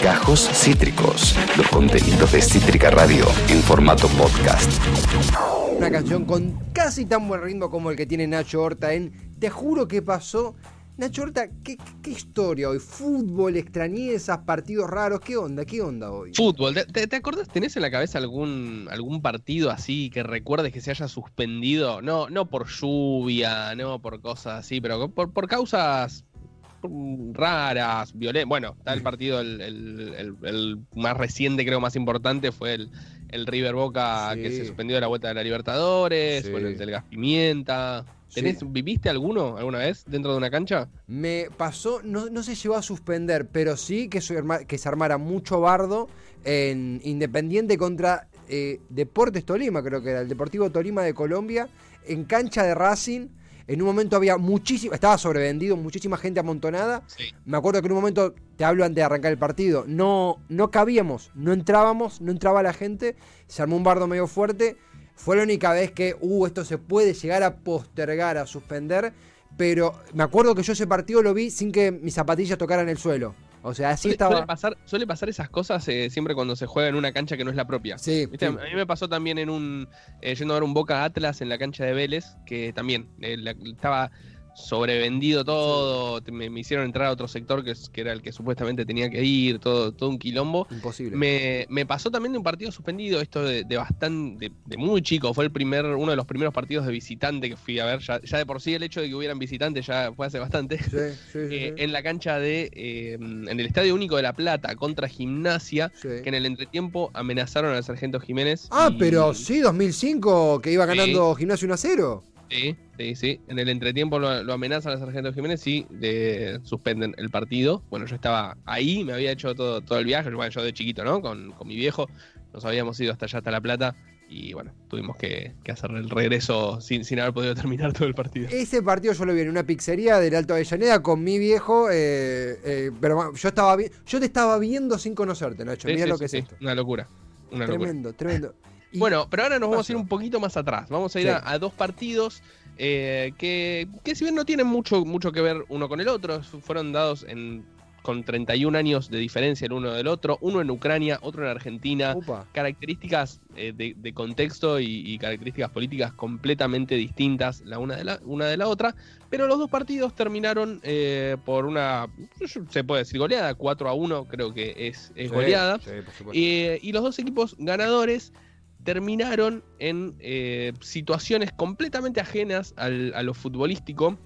Gajos Cítricos, los contenidos de Cítrica Radio en formato podcast. Una canción con casi tan buen ritmo como el que tiene Nacho Horta en Te juro que pasó. Nacho Horta, ¿qué, qué historia hoy? Fútbol, extrañezas, partidos raros, ¿qué onda? ¿Qué onda hoy? Fútbol, ¿te, te, te acordás? ¿Tenés en la cabeza algún, algún partido así que recuerdes que se haya suspendido? No, no por lluvia, no por cosas así, pero por, por causas raras, violentas. Bueno, está el partido, el, el, el, el, más reciente, creo, más importante, fue el, River Boca Sí. que se suspendió de la vuelta de la Libertadores, Sí. bueno, el del Gas Pimienta. ¿Tenés, Sí. ¿Viviste alguno alguna vez dentro de una cancha? Me pasó, no, no se llevó a suspender, pero sí que se, arma- que se armara mucho bardo en Independiente contra eh, Deportes Tolima, creo que era el Deportivo Tolima de Colombia, en cancha de Racing. En un momento había muchísima, estaba sobrevendido, muchísima gente amontonada. Sí. Me acuerdo que en un momento, te hablo antes de arrancar el partido, no, no cabíamos, no entrábamos, no entraba la gente, se armó un bardo medio fuerte. Fue la única vez que, uh, esto se puede llegar a postergar, a suspender. Pero me acuerdo que yo ese partido lo vi sin que mis zapatillas tocaran el suelo. O sea, así Suele, estaba. suele pasar, suele pasar esas cosas eh, siempre cuando se juega en una cancha que no es la propia. Sí, ¿Viste? sí. A mí me pasó también en un. eh, yendo a ver un Boca Atlas en la cancha de Vélez, que también eh, la- estaba sobrevendido todo. Me, me hicieron entrar a otro sector que, es- que era el que supuestamente tenía que ir, todo, todo un quilombo. Imposible. Me, me pasó también de un partido suspendido, esto de, de bastante, de, de muy chico, fue el primer, uno de los primeros partidos de visitante que fui a ver, ya, ya de por sí el hecho de que hubieran visitantes ya fue hace bastante. Sí, sí, Eh, sí. en la cancha de, eh, en el Estadio Único de La Plata contra Gimnasia, que en el entretiempo amenazaron al sargento Jiménez. Ah, y- pero sí, 2005, que iba ganando Gimnasio 1 a 0. Sí, sí, sí. En el entretiempo lo, lo amenazan al sargento Jiménez y de, suspenden el partido. Bueno, yo estaba ahí, me había hecho todo, todo el viaje, bueno, yo de chiquito, ¿no? Con, con mi viejo, nos habíamos ido hasta allá, hasta La Plata. Y bueno, tuvimos que, que hacer el regreso sin, sin haber podido terminar todo el partido. Ese partido yo lo vi en una pizzería del Alto Avellaneda con mi viejo. eh, eh, pero yo estaba yo te estaba viendo sin conocerte, Nacho. Sí, Mira sí, lo que sí, es esto. Una locura. Una locura. Tremendo, tremendo. Bueno, pero ahora nos vamos a ir un poquito más atrás. Vamos a ir Sí. a, a dos partidos eh, que, que si bien no tienen mucho, mucho que ver uno con el otro, fu- fueron dados en, con 31 años de diferencia el uno del otro, uno en Ucrania, otro en Argentina, características eh, de, de contexto y, y características políticas completamente distintas la una de la, una de la otra, pero los dos partidos terminaron eh, por una, se puede decir goleada, 4 a 1 creo que es, es Sí, goleada. sí. Eh, y los dos equipos ganadores terminaron en eh, situaciones completamente ajenas al- a lo futbolístico,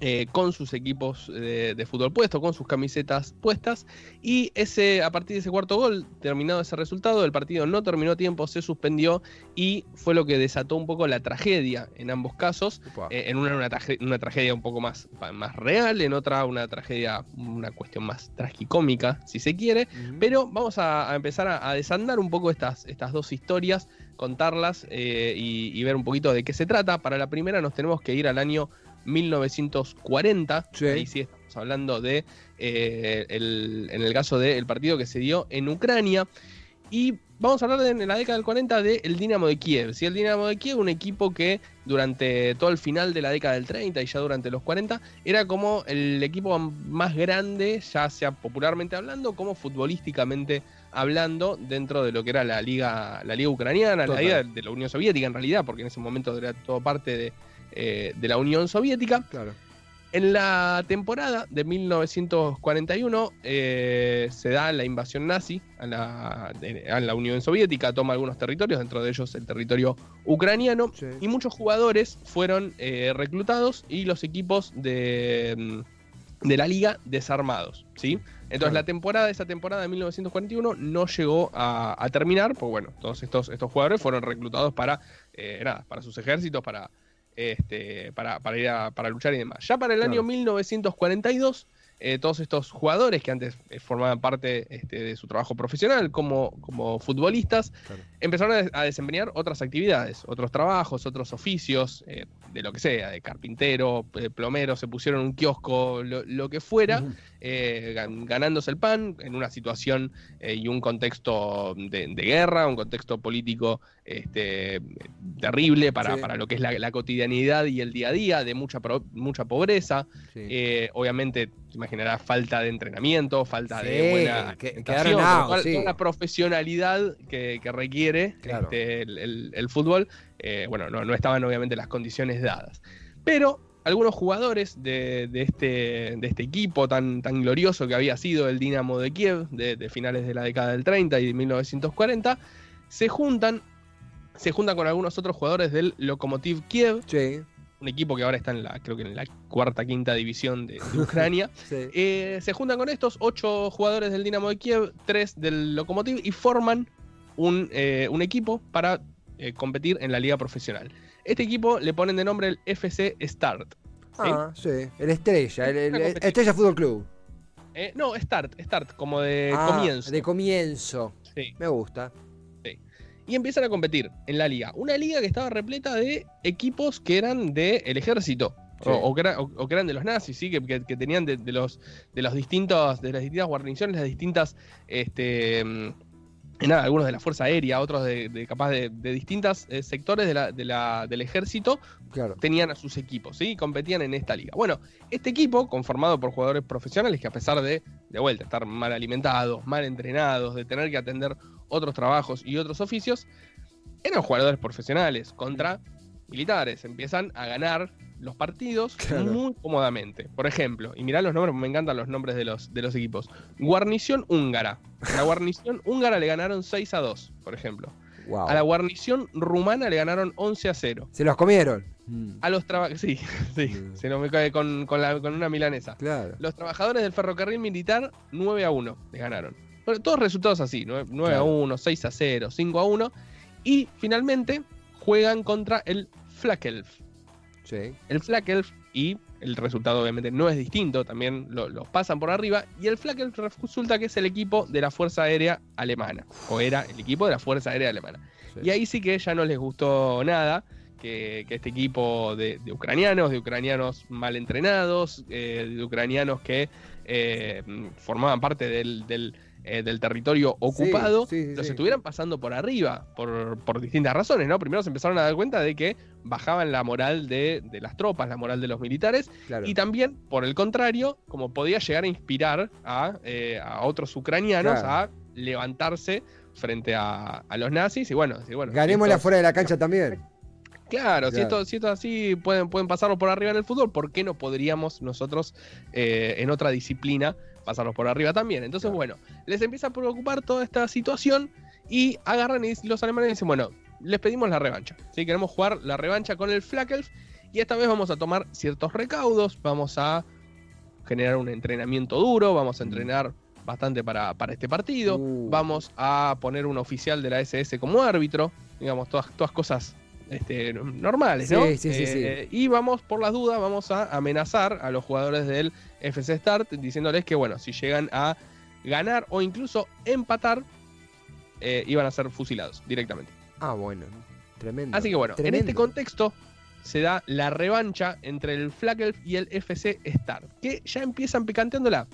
eh, con sus equipos de, de fútbol puesto, con sus camisetas puestas. Y ese, a partir de ese cuarto gol, terminado ese resultado, el partido no terminó a tiempo, se suspendió y fue lo que desató un poco la tragedia en ambos casos. Eh, en una, una, traje- una tragedia un poco más, más real, en otra una tragedia, una cuestión más tragicómica, si se quiere. Pero vamos a, a empezar a, a desandar un poco estas, estas dos historias, contarlas eh, y, y ver un poquito de qué se trata. Para la primera nos tenemos que ir al año 1940. Sí. Ahí sí estamos hablando de, eh, el- en el caso del partido que se dio en Ucrania. Y vamos a hablar de, en la década del 40 del Dinamo de Kiev. ¿sí? El Dinamo de Kiev, un equipo que durante todo el final de la década del 30 y ya durante los 40 era como el equipo más grande, ya sea popularmente hablando, como futbolísticamente hablando, dentro de lo que era la liga, la liga ucraniana, Total. la liga de la Unión Soviética en realidad, porque en ese momento era todo parte de, eh, de la Unión Soviética. Claro. En la temporada de 1941 eh, se da la invasión nazi a la, de- a la Unión Soviética, toma algunos territorios, dentro de ellos el territorio ucraniano, Sí. y muchos jugadores fueron eh, reclutados y los equipos de, mm, de la liga desarmados. ¿sí? Entonces Claro. la temporada, esa temporada de 1941 no llegó a, a terminar, porque bueno, todos estos, estos jugadores fueron reclutados para, eh, nada, para sus ejércitos, para, este, para, para ir a para luchar y demás. Ya para el año 1942, eh, todos estos jugadores que antes eh, formaban parte este, de su trabajo profesional como, como futbolistas, Claro. empezaron a, des- a desempeñar otras actividades, otros trabajos, otros oficios, eh, de lo que sea, de carpintero, eh, plomero, se pusieron un kiosco, lo, lo que fuera. Eh, gan- ganándose el pan en una situación eh, y un contexto de, de guerra, un contexto político este, terrible para, Sí. para lo que es la, la cotidianidad y el día a día, de mucha, pro- mucha pobreza. Sí. Eh, obviamente, te imaginarás falta de entrenamiento, falta Sí, de buena que- out, cual, toda la profesionalidad que, que requiere Claro. este, el, el- el fútbol, bueno, no, no estaban obviamente las condiciones dadas. Pero algunos jugadores de, de este, de este equipo tan, tan glorioso que había sido el Dinamo de Kiev de, de finales de la década del 30 y de 1940, se juntan, se juntan con algunos otros jugadores del Lokomotiv Kiev, Sí, un equipo que ahora está en la, creo que en la cuarta, quinta división de, de Ucrania. sí. Eh, se juntan con estos ocho jugadores del Dinamo de Kiev, tres del Lokomotiv y forman un, eh, un equipo para eh, competir en la liga profesional. Este equipo le ponen de nombre el FC Start. Ah, sí. El Estrella, el. Estrella Fútbol Club. Eh, no, Start, Start, como de Ah, comienzo. De comienzo. Sí. Me gusta. Y empiezan a competir en la liga. Una liga que estaba repleta de equipos que eran del ejército. Sí. O, o que era- o- o que eran de los nazis, ¿sí? que, que- que tenían de, de los, de los distintos, de las distintas guarniciones, las distintas este, mm, nada, algunos de la Fuerza Aérea, otros de, de capaz de, de distintos sectores de la- de la- del ejército, Claro. tenían a sus equipos, ¿sí? Y competían en esta liga. Bueno, este equipo, conformado por jugadores profesionales que a pesar de, de vuelta, estar mal alimentados, mal entrenados, de tener que atender otros trabajos y otros oficios, eran jugadores profesionales contra militares. Empiezan a ganar los partidos Claro. muy cómodamente. Por ejemplo, y mirá los nombres, me encantan los nombres de los, de los equipos. Guarnición húngara. A la guarnición húngara le ganaron 6 a 2, por ejemplo. Wow. A la guarnición rumana le ganaron 11 a 0. Se los comieron. Mm, A los trabajadores. Sí, sí. Mm. Se nos me cae con, con, la- con una milanesa. Claro. Los trabajadores del ferrocarril militar, 9 a 1 le ganaron. Bueno, todos resultados así: 9, a Claro. 1, 6 a 0, 5 a 1. Y finalmente juegan contra el Flakelf. Sí. El Flakelf, y el resultado obviamente no es distinto, también lo, lo pasan por arriba. Y el Flakelf resulta que es el equipo de la Fuerza Aérea Alemana. O era el equipo de la Fuerza Aérea Alemana. sí. Y ahí sí que ya no les gustó nada que, que este equipo de, de ucranianos, de ucranianos mal entrenados, eh, de ucranianos que eh, formaban parte del, del, eh, del territorio ocupado, sí, sí, los estuvieran pasando por arriba, por, por distintas razones, ¿no? Primero se empezaron a dar cuenta de que bajaban la moral de, de las tropas, la moral de los militares, Claro. y también, por el contrario, como podía llegar a inspirar a, eh, a otros ucranianos Claro. a levantarse frente a, a los nazis y bueno, decir, bueno, Ganémosla fuera de la cancha también. Claro, Si, esto, si esto es así pueden, pueden pasarlo por arriba en el fútbol, ¿por qué no podríamos nosotros eh, en otra disciplina pasarlos por arriba también? Entonces, Claro. bueno, les empieza a preocupar toda esta situación y agarran y los alemanes dicen, bueno, les pedimos la revancha. ¿sí? Queremos jugar la revancha con el Flakelf y esta vez vamos a tomar ciertos recaudos, vamos a generar un entrenamiento duro, vamos a Mm. entrenar bastante para, para este partido, Uh. vamos a poner un oficial de la SS como árbitro, digamos, todas, todas cosas este, normales, Sí, ¿no? sí, sí, Eh, Y vamos, por las dudas, vamos a amenazar a los jugadores del FC Start diciéndoles que, bueno, si llegan a ganar o incluso empatar, eh, iban a ser fusilados directamente. Ah, bueno. Tremendo. Así que bueno, en este contexto se da la revancha entre el Flakelf y el FC Start, que ya empiezan picanteándola.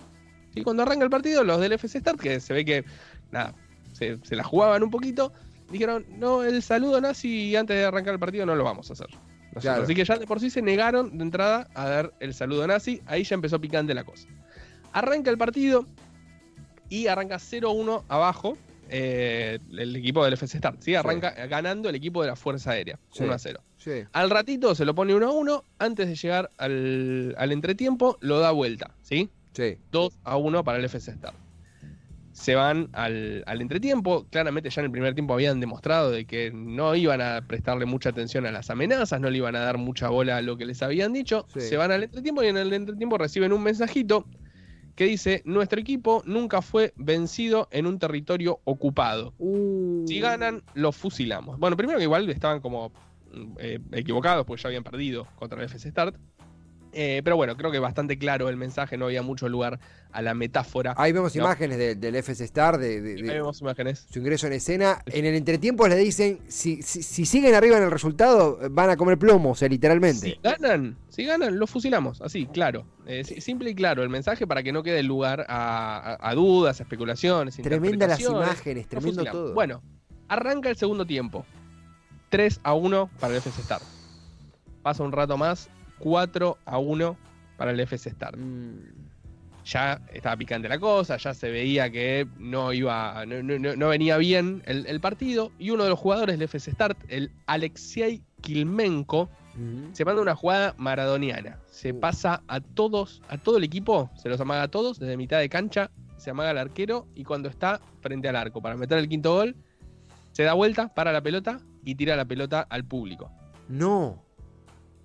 Y cuando arranca el partido, los del FC Start, que se ve que, nada, se, se la jugaban un poquito, dijeron, no, el saludo nazi antes de arrancar el partido no lo vamos a hacer. Nosotros. Claro. Así que ya de por sí se negaron de entrada a dar el saludo nazi, ahí ya empezó picante la cosa. Arranca el partido y arranca 0-1 abajo eh, el equipo del FC Start, ¿sí? Arranca ganando el equipo de la Fuerza Aérea, Sí. 1-0. Sí. Al ratito se lo pone 1-1, antes de llegar al, al entretiempo lo da vuelta, ¿sí? Sí. 2 a 1 para el FC Start. Se van al, al entretiempo. Claramente ya en el primer tiempo habían demostrado de que no iban a prestarle mucha atención a las amenazas, no le iban a dar mucha bola a lo que les habían dicho. Sí. Se van al entretiempo y en el entretiempo reciben un mensajito que dice, nuestro equipo nunca fue vencido en un territorio ocupado. Uh. Si ganan, los fusilamos. Bueno, primero que igual estaban como mm, eh, equivocados porque ya habían perdido contra el FC Start. Eh, pero bueno, creo que bastante claro el mensaje, no había mucho lugar a la metáfora. Ahí vemos No. imágenes de- del FS Star, de, de- Ahí de vemos imágenes. su ingreso en escena. En el entretiempo le dicen, si, si, si siguen arriba en el resultado, van a comer plomo, o sea, literalmente. Si ganan, si ganan, lo fusilamos, así, claro. Eh, si- simple y claro el mensaje para que no quede lugar a, a- a dudas, a especulaciones. Tremenda las imágenes, tremendo todo. Bueno, arranca el segundo tiempo. 3 a 1 para el FS Star. Pasa un rato más, 4 a 1 para el FS Star. Mm, Ya estaba picante la cosa, ya se veía que no iba, no, no- no- no venía bien el, el partido. Y uno de los jugadores del FS Start, el Alexei Kilmenko, mm. se manda una jugada maradoniana. Se Uh. pasa a todos, a todo el equipo, se los amaga a todos, desde mitad de cancha, se amaga al arquero y cuando está frente al arco para meter el quinto gol, se da vuelta, para la pelota y tira la pelota al público. No.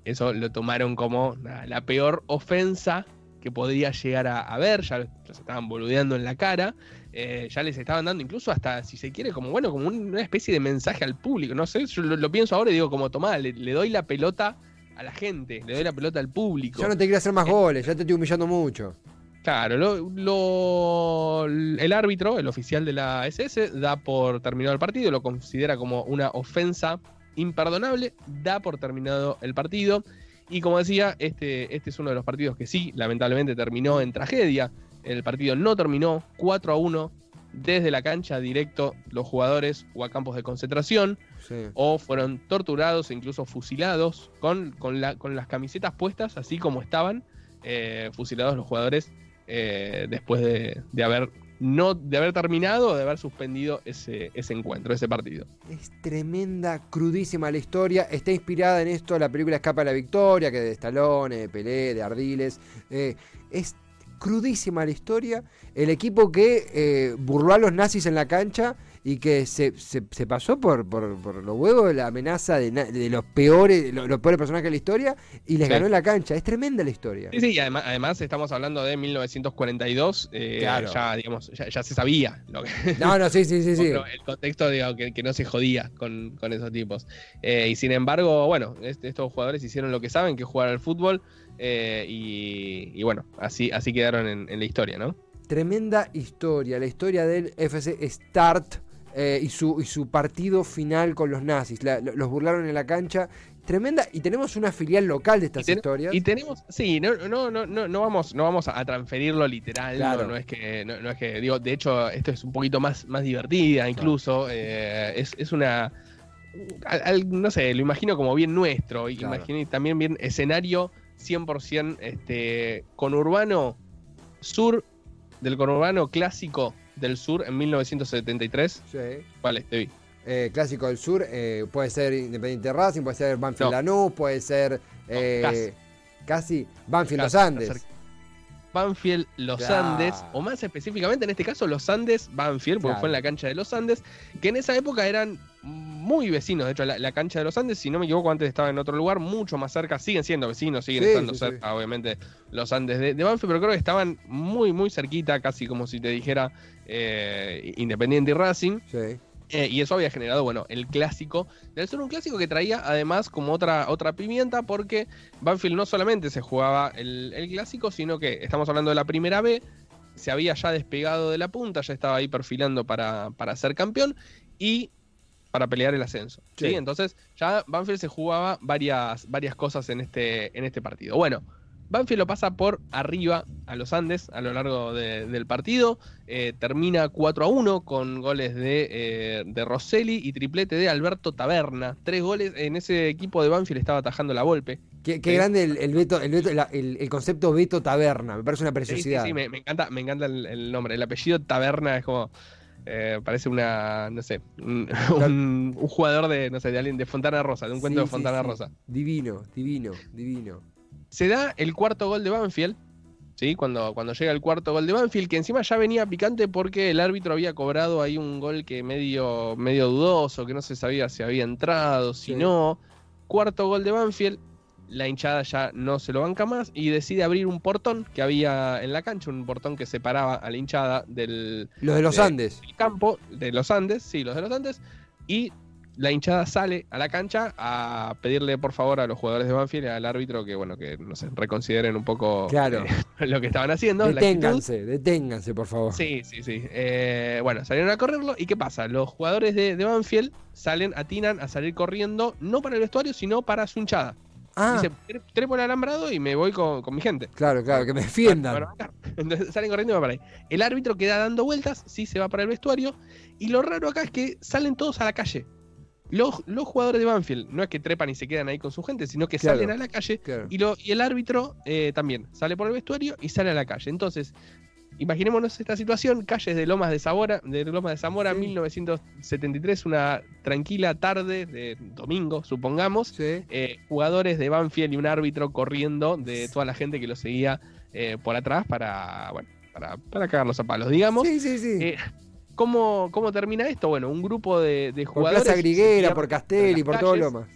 Eso lo tomaron como nada, la peor ofensa que podría llegar a, a ver, ya los estaban boludeando en la cara, eh, ya les estaban dando incluso hasta, si se quiere, como bueno, como una especie de mensaje al público, no sé, yo lo, lo pienso ahora y digo como, tomá, le, le doy la pelota a la gente, le doy la pelota al público. Ya no te quiero hacer más Eh. goles, ya te estoy humillando mucho. Claro, lo, lo- el árbitro, el oficial de la SS, da por terminado el partido, lo considera como una ofensa imperdonable, da por terminado el partido. Y como decía, este, este es uno de los partidos que sí, lamentablemente terminó en tragedia. El partido no terminó 4 a 1 desde la cancha directo los jugadores o a campos de concentración Sí. o fueron torturados e incluso fusilados con, con, la- con las camisetas puestas, así como estaban, eh, fusilados los jugadores eh, después de, de haber no de haber terminado de haber suspendido ese, ese encuentro, ese partido. Es tremenda, crudísima la historia. Está inspirada en esto la película Escapa a la Victoria, que de Stallone, de Pelé, de Ardiles. Eh, es crudísima la historia. El equipo que eh, burló a los nazis en la cancha y que se, se- se pasó por, por, por los huevos de la amenaza de, los peores lo- los peores personajes de la historia y les Sí. ganó en la cancha. Es tremenda la historia. Sí, sí, y además, además estamos hablando de 1942, eh, Claro. ya, digamos, ya, ya se sabía lo que, No, no, sí, sí, sí. sí. El contexto, digo, que, que no se jodía con, con esos tipos. Eh, y sin embargo, bueno, est- estos jugadores hicieron lo que saben, que es jugar al fútbol. eh, y, y bueno, así, así quedaron en, en la historia, ¿no? Tremenda historia, la historia del FC Start eh, y, su, y su partido final con los nazis. La- los burlaron en la cancha. Tremenda, y tenemos una filial local de estas y, ten- historias. y tenemos, sí, no, no, no, no, no vamos, no vamos a transferirlo literal, Claro. no, no es que, no, no es que, digo, de hecho, esto es un poquito más, más divertida, incluso, eh, es, es una, al- al- no sé, lo imagino como bien nuestro, y Claro. también bien escenario 100% este, conurbano sur, del conurbano clásico del sur en 1973, Sí. ¿cuál es? Te vi. Eh, clásico del sur, eh, puede ser Independiente Racing, puede ser Banfield No. Lanús, puede ser eh, casi. casi Banfield Los Andes. Banfield, los Claro. Andes, o más específicamente en este caso los Andes, Banfield, porque Claro. fue en la cancha de los Andes, que en esa época eran muy vecinos. De hecho, la, la cancha de los Andes, si no me equivoco, antes estaba en otro lugar, mucho más cerca. Siguen siendo vecinos, siguen Sí, estando sí, cerca, obviamente, los Andes de, de Banfield, pero creo que estaban muy, muy cerquita, casi como si te dijera eh, Independiente y Racing. Sí. Eh, y eso había generado, bueno, el clásico del sur, un clásico que traía además como otra, otra pimienta, porque Banfield no solamente se jugaba el, el clásico, sino que estamos hablando de la primera B, se había ya despegado de la punta, ya estaba ahí perfilando para, para ser campeón y para pelear el ascenso. ¿sí? Sí. Entonces ya Banfield se jugaba varias, varias cosas en este, en este partido. Bueno, Banfield lo pasa por arriba a los Andes a lo largo de- del partido. eh, termina 4 a 1 con goles de, eh, de Rosselli y triplete de Alberto Taberna. Tres goles. En ese equipo de Banfield estaba atajando la golpe. Qué, qué Sí. grande el, el, Beto- el, Beto- la- el- el concepto Beto Taberna, me parece una Sí, sí, preciosidad. sí, me, me encanta, me encanta el, nombre. El apellido Taberna es como. eh, parece una, no sé, un, un- un jugador de, no sé, de alguien de Fontana Rosa, de un cuento de sí, Fontana sí. Rosa. Divino, divino, divino. Se da el cuarto gol de Banfield, ¿sí? Cuando, cuando llega el cuarto gol de Banfield, que encima ya venía picante porque el árbitro había cobrado ahí un gol que medio, medio dudoso, que no se sabía si había entrado, si Sí. no. Cuarto gol de Banfield, la hinchada ya no se lo banca más y decide abrir un portón que había en la cancha, un portón que separaba a la hinchada del, Los de los de- Andes. el campo de los Andes, sí, los de los Andes, y la hinchada sale a la cancha a pedirle por favor a los jugadores de Banfield y al árbitro que, bueno, que no sé, reconsideren un poco Claro. eh, lo que estaban haciendo. Deténganse, deténganse, por favor. Sí, sí, sí. Eh, bueno, salieron a correrlo. ¿Y qué pasa? Los jugadores de, de Banfield salen, atinan a salir corriendo, no para el vestuario, sino para su hinchada. Ah, Dice, "Tre- trepo el alambrado y me voy con, con mi gente. claro, claro, que me defiendan. bancar. Entonces salen corriendo y van para ahí. El árbitro queda dando vueltas, sí se va para el vestuario. Y lo raro acá es que salen todos a la calle. Los, los jugadores de Banfield no es que trepan y se quedan ahí con su gente, sino que Claro. salen a la calle Claro. y, lo, y el árbitro eh, también sale por el vestuario y sale a la calle. Entonces, imaginémonos esta situación: calles de Lomas de Zamora, de Lomas de Zamora, Sí. 1973, una tranquila tarde de domingo, supongamos. Sí. eh, jugadores de Banfield y un árbitro corriendo de toda la gente que lo seguía eh, por atrás para, bueno, para, para cagarlos a palos, digamos. Sí, sí, sí. ¿Cómo, ¿Cómo termina esto? Bueno, un grupo de, de por jugadores. Plaza Griguera, por Castelli, por todo Lomas.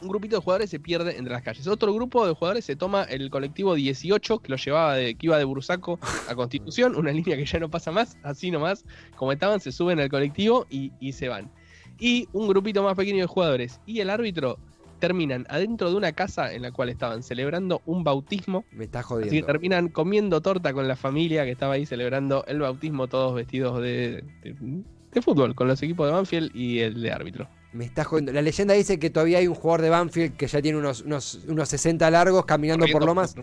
un grupito de jugadores se pierde entre las calles. Otro grupo de jugadores se toma el colectivo 18, que lo llevaba de, que iba de Bursaco a Constitución, una línea que ya no pasa más, así nomás, como estaban, se suben al colectivo y, y se van. Y un grupito más pequeño de jugadores y el árbitro terminan adentro de una casa en la cual estaban celebrando un bautismo. Me está Así que jodiendo. terminan comiendo torta con la familia que estaba ahí celebrando el bautismo, todos vestidos de, de- de fútbol, con los equipos de Banfield y el de árbitro. Me está jodiendo. La leyenda dice que todavía hay un jugador de Banfield que ya tiene unos, unos, unos 60 largos caminando por Corriendo Lomas,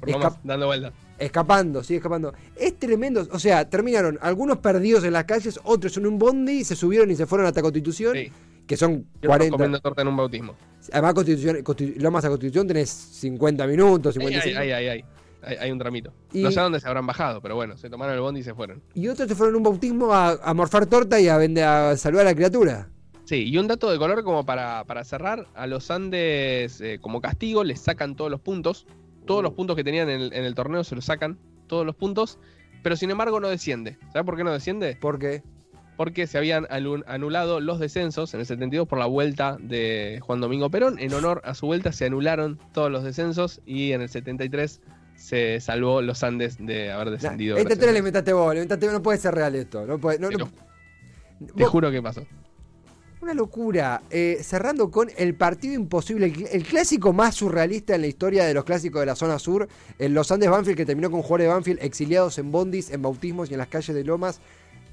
por Lomas, Escap- dando vueltas. escapando, sí, escapando. Es tremendo. O sea, terminaron algunos perdidos en las calles, otros en un bondi, se subieron y se fueron hasta Constitución, Sí. Que son Y otros 40. comiendo torta en un bautismo. Además, Constitución, Constitu- Lomas a Constitución tenés 50 minutos, Ahí, 55. ahí, ahí, ahí. Hay, hay un tramito. Y- No sé dónde se habrán bajado, pero bueno, se tomaron el bondi y se fueron. Y otros se fueron a un bautismo a, a morfar torta y a, vender, a saludar a la criatura. Sí, y un dato de color como para, para cerrar, a los Andes eh, como castigo les sacan todos los puntos, todos los puntos que tenían en el, en el torneo se los sacan, todos los puntos, pero sin embargo no desciende. ¿Sabes por qué no desciende? Porque Porque se habían anulado los descensos en el 72 por la vuelta de Juan Domingo Perón. En honor a su vuelta se anularon todos los descensos y en el 73 se salvó los Andes de haber descendido. Gracias tele a le inventaste vos, le inventaste vos, no puede ser real esto. No puede, no, Te no- lo- Te Vos- juro que pasó. Una locura. Eh, cerrando con el partido imposible, el, el clásico más surrealista en la historia de los clásicos de la zona sur, en los Andes Banfield, que terminó con jugadores de Banfield exiliados en bondis, en bautismos y en las calles de Lomas.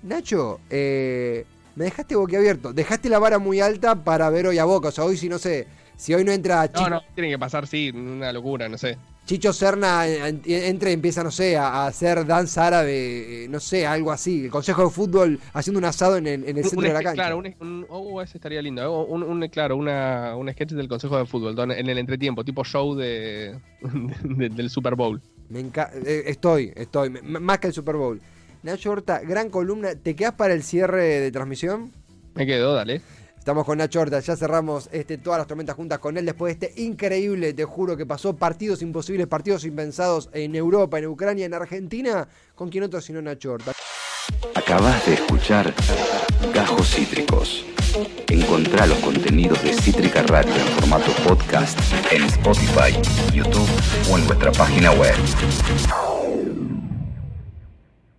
Nacho, eh, me dejaste boquiabierto. Dejaste la vara muy alta para ver hoy a Boca. O sea, hoy si no sé, si hoy no entra No, Chico, no, tiene que pasar, sí, una locura, no sé. Chicho Serna, eh, en- entra y empieza, no sé, a, hacer danza árabe, eh, no sé, algo así. El Consejo de Fútbol haciendo un asado en el, en el Un- centro un de la cancha. Claro, un, un- oh, ese estaría lindo. ¿eh? Un, claro, una, un sketch del Consejo de Fútbol en el entretiempo, tipo show de, de- del Super Bowl. Me enca- eh, estoy, estoy, más que el Super Bowl. Nacho Horta, gran columna. ¿Te quedas para el cierre de transmisión? Me quedo, dale. Estamos con Nacho Horta, ya cerramos este, todas las tormentas juntas con él después de este increíble, te juro que pasó, partidos imposibles, partidos impensados en Europa, en Ucrania, en Argentina. ¿Con quién otro sino Nacho Horta? Acabas de escuchar Gajos Cítricos. Encontrá los contenidos de Cítrica Radio en formato podcast en Spotify, YouTube o en nuestra página web.